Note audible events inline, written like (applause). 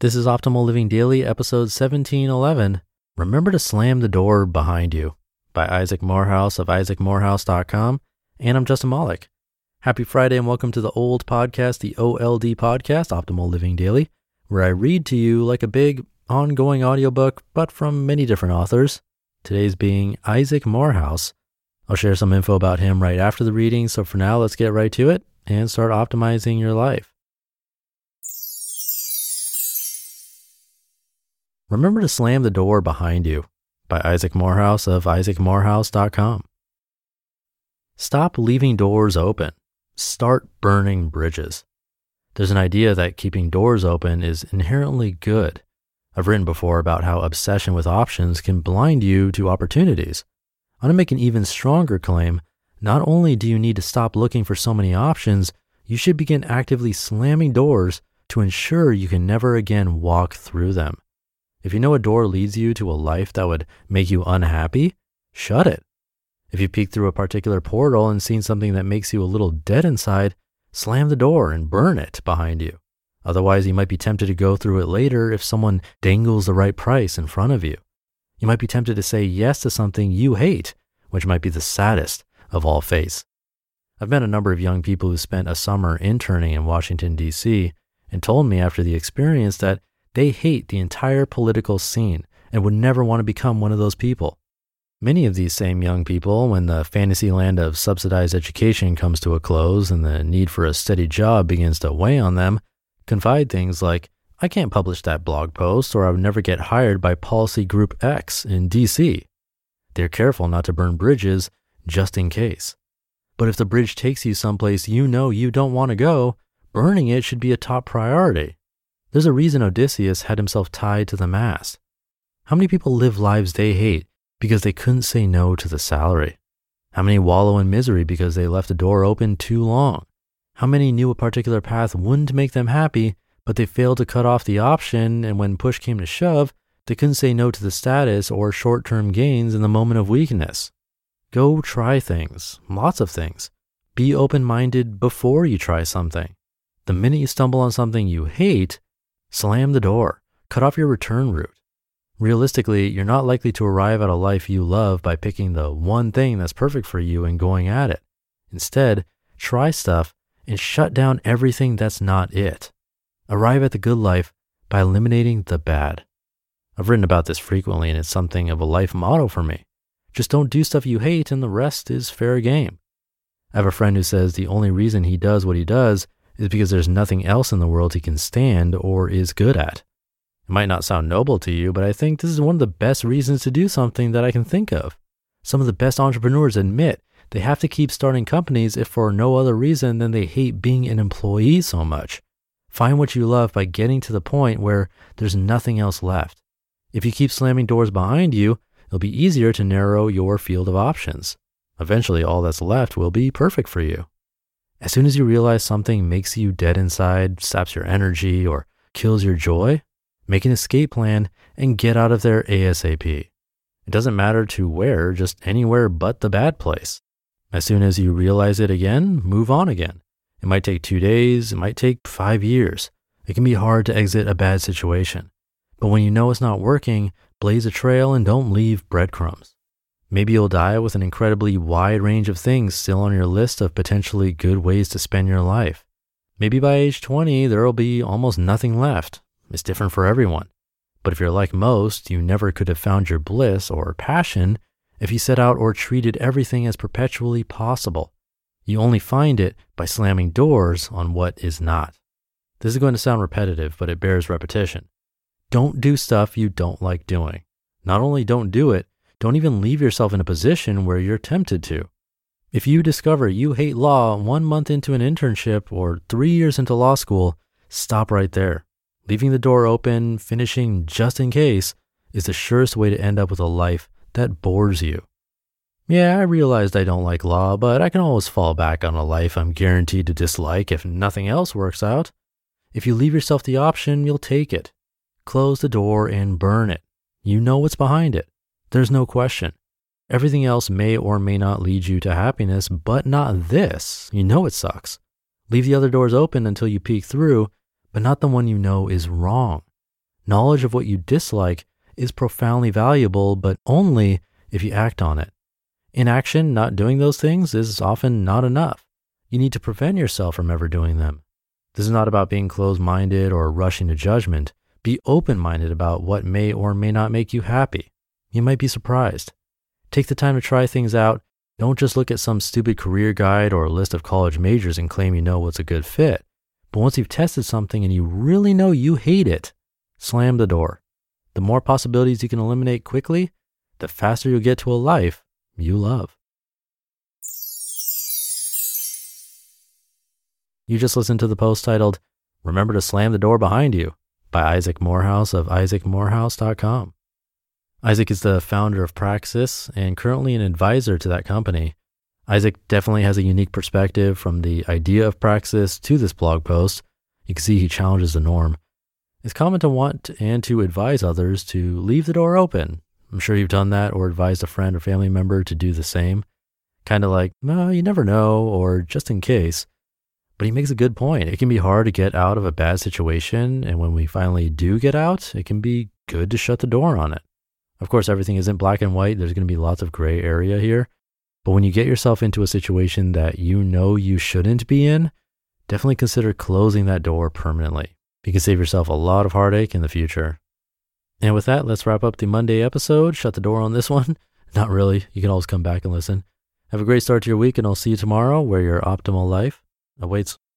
This is Optimal Living Daily, episode 1711. Remember to slam the door behind you by Isaac Morehouse of isaacmorehouse.com. And I'm Justin Malik. Happy Friday and welcome to the old podcast, the OLD podcast, Optimal Living Daily, where I read to you like a big ongoing audiobook, but from many different authors. Today's being Isaac Morehouse. I'll share some info about him right after the reading. So for now, let's get right to it and start optimizing your life. Remember to slam the door behind you by Isaac Morehouse of isaacmorehouse.com. Stop leaving doors open. Start burning bridges. There's an idea that keeping doors open is inherently good. I've written before about how obsession with options can blind you to opportunities. I want to make an even stronger claim. Not only do you need to stop looking for so many options, you should begin actively slamming doors to ensure you can never again walk through them. If you know a door leads you to a life that would make you unhappy, shut it. If you peek through a particular portal and seen something that makes you a little dead inside, slam the door and burn it behind you. Otherwise, you might be tempted to go through it later if someone dangles the right price in front of you. You might be tempted to say yes to something you hate, which might be the saddest of all fates. I've met a number of young people who spent a summer interning in Washington, D.C., and told me after the experience that they hate the entire political scene and would never want to become one of those people. Many of these same young people, when the fantasy land of subsidized education comes to a close and the need for a steady job begins to weigh on them, confide things like, I can't publish that blog post or I would never get hired by Policy Group X in DC. They're careful not to burn bridges just in case. But if the bridge takes you someplace you know you don't want to go, burning it should be a top priority. There's a reason Odysseus had himself tied to the mast. How many people live lives they hate because they couldn't say no to the salary? How many wallow in misery because they left the door open too long? How many knew a particular path wouldn't make them happy, but they failed to cut off the option, and when push came to shove, they couldn't say no to the status or short term gains in the moment of weakness? Go try things, lots of things. Be open minded before you try something. The minute you stumble on something you hate, Slam the door, cut off your return route. Realistically, you're not likely to arrive at a life you love by picking the one thing that's perfect for you and going at it. Instead, try stuff and shut down everything that's not it. Arrive at the good life by eliminating the bad. I've written about this frequently and it's something of a life motto for me. Just don't do stuff you hate and the rest is fair game. I have a friend who says the only reason he does what he does is because there's nothing else in the world he can stand or is good at. It might not sound noble to you, but I think this is one of the best reasons to do something that I can think of. Some of the best entrepreneurs admit they have to keep starting companies if for no other reason than they hate being an employee so much. Find what you love by getting to the point where there's nothing else left. If you keep slamming doors behind you, it'll be easier to narrow your field of options. Eventually, all that's left will be perfect for you. As soon as you realize something makes you dead inside, saps your energy, or kills your joy, make an escape plan and get out of there ASAP. It doesn't matter to where, just anywhere but the bad place. As soon as you realize it again, move on again. It might take two days, it might take five years. It can be hard to exit a bad situation. But when you know it's not working, blaze a trail and don't leave breadcrumbs. Maybe you'll die with an incredibly wide range of things still on your list of potentially good ways to spend your life. Maybe by age 20, there'll be almost nothing left. It's different for everyone. But if you're like most, you never could have found your bliss or passion if you set out or treated everything as perpetually possible. You only find it by slamming doors on what is not. This is going to sound repetitive, but it bears repetition. Don't do stuff you don't like doing. Not only don't do it, don't even leave yourself in a position where you're tempted to. If you discover you hate law one month into an internship or three years into law school, stop right there. Leaving the door open, finishing just in case, is the surest way to end up with a life that bores you. Yeah, I realized I don't like law, but I can always fall back on a life I'm guaranteed to dislike if nothing else works out. If you leave yourself the option, you'll take it. Close the door and burn it. You know what's behind it. There's no question. Everything else may or may not lead you to happiness, but not this. You know it sucks. Leave the other doors open until you peek through, but not the one you know is wrong. Knowledge of what you dislike is profoundly valuable, but only if you act on it. Inaction, not doing those things, is often not enough. You need to prevent yourself from ever doing them. This is not about being closed minded or rushing to judgment. Be open minded about what may or may not make you happy. You might be surprised. Take the time to try things out. Don't just look at some stupid career guide or a list of college majors and claim you know what's a good fit. But once you've tested something and you really know you hate it, slam the door. The more possibilities you can eliminate quickly, the faster you'll get to a life you love. You just listened to the post titled, Remember to Slam the Door Behind You by Isaac Morehouse of isaacmorehouse.com. Isaac is the founder of Praxis and currently an advisor to that company. Isaac definitely has a unique perspective from the idea of Praxis to this blog post. You can see he challenges the norm. It's common to want and to advise others to leave the door open. I'm sure you've done that or advised a friend or family member to do the same. Kind of like, well, you never know, or just in case. But he makes a good point. It can be hard to get out of a bad situation. And when we finally do get out, it can be good to shut the door on it. Of course, everything isn't black and white. There's going to be lots of gray area here. But when you get yourself into a situation that you know you shouldn't be in, definitely consider closing that door permanently. You can save yourself a lot of heartache in the future. And with that, let's wrap up the Monday episode. Shut the door on this (laughs) one. Not really. You can always come back and listen. Have a great start to your week, and I'll see you tomorrow where your optimal life awaits.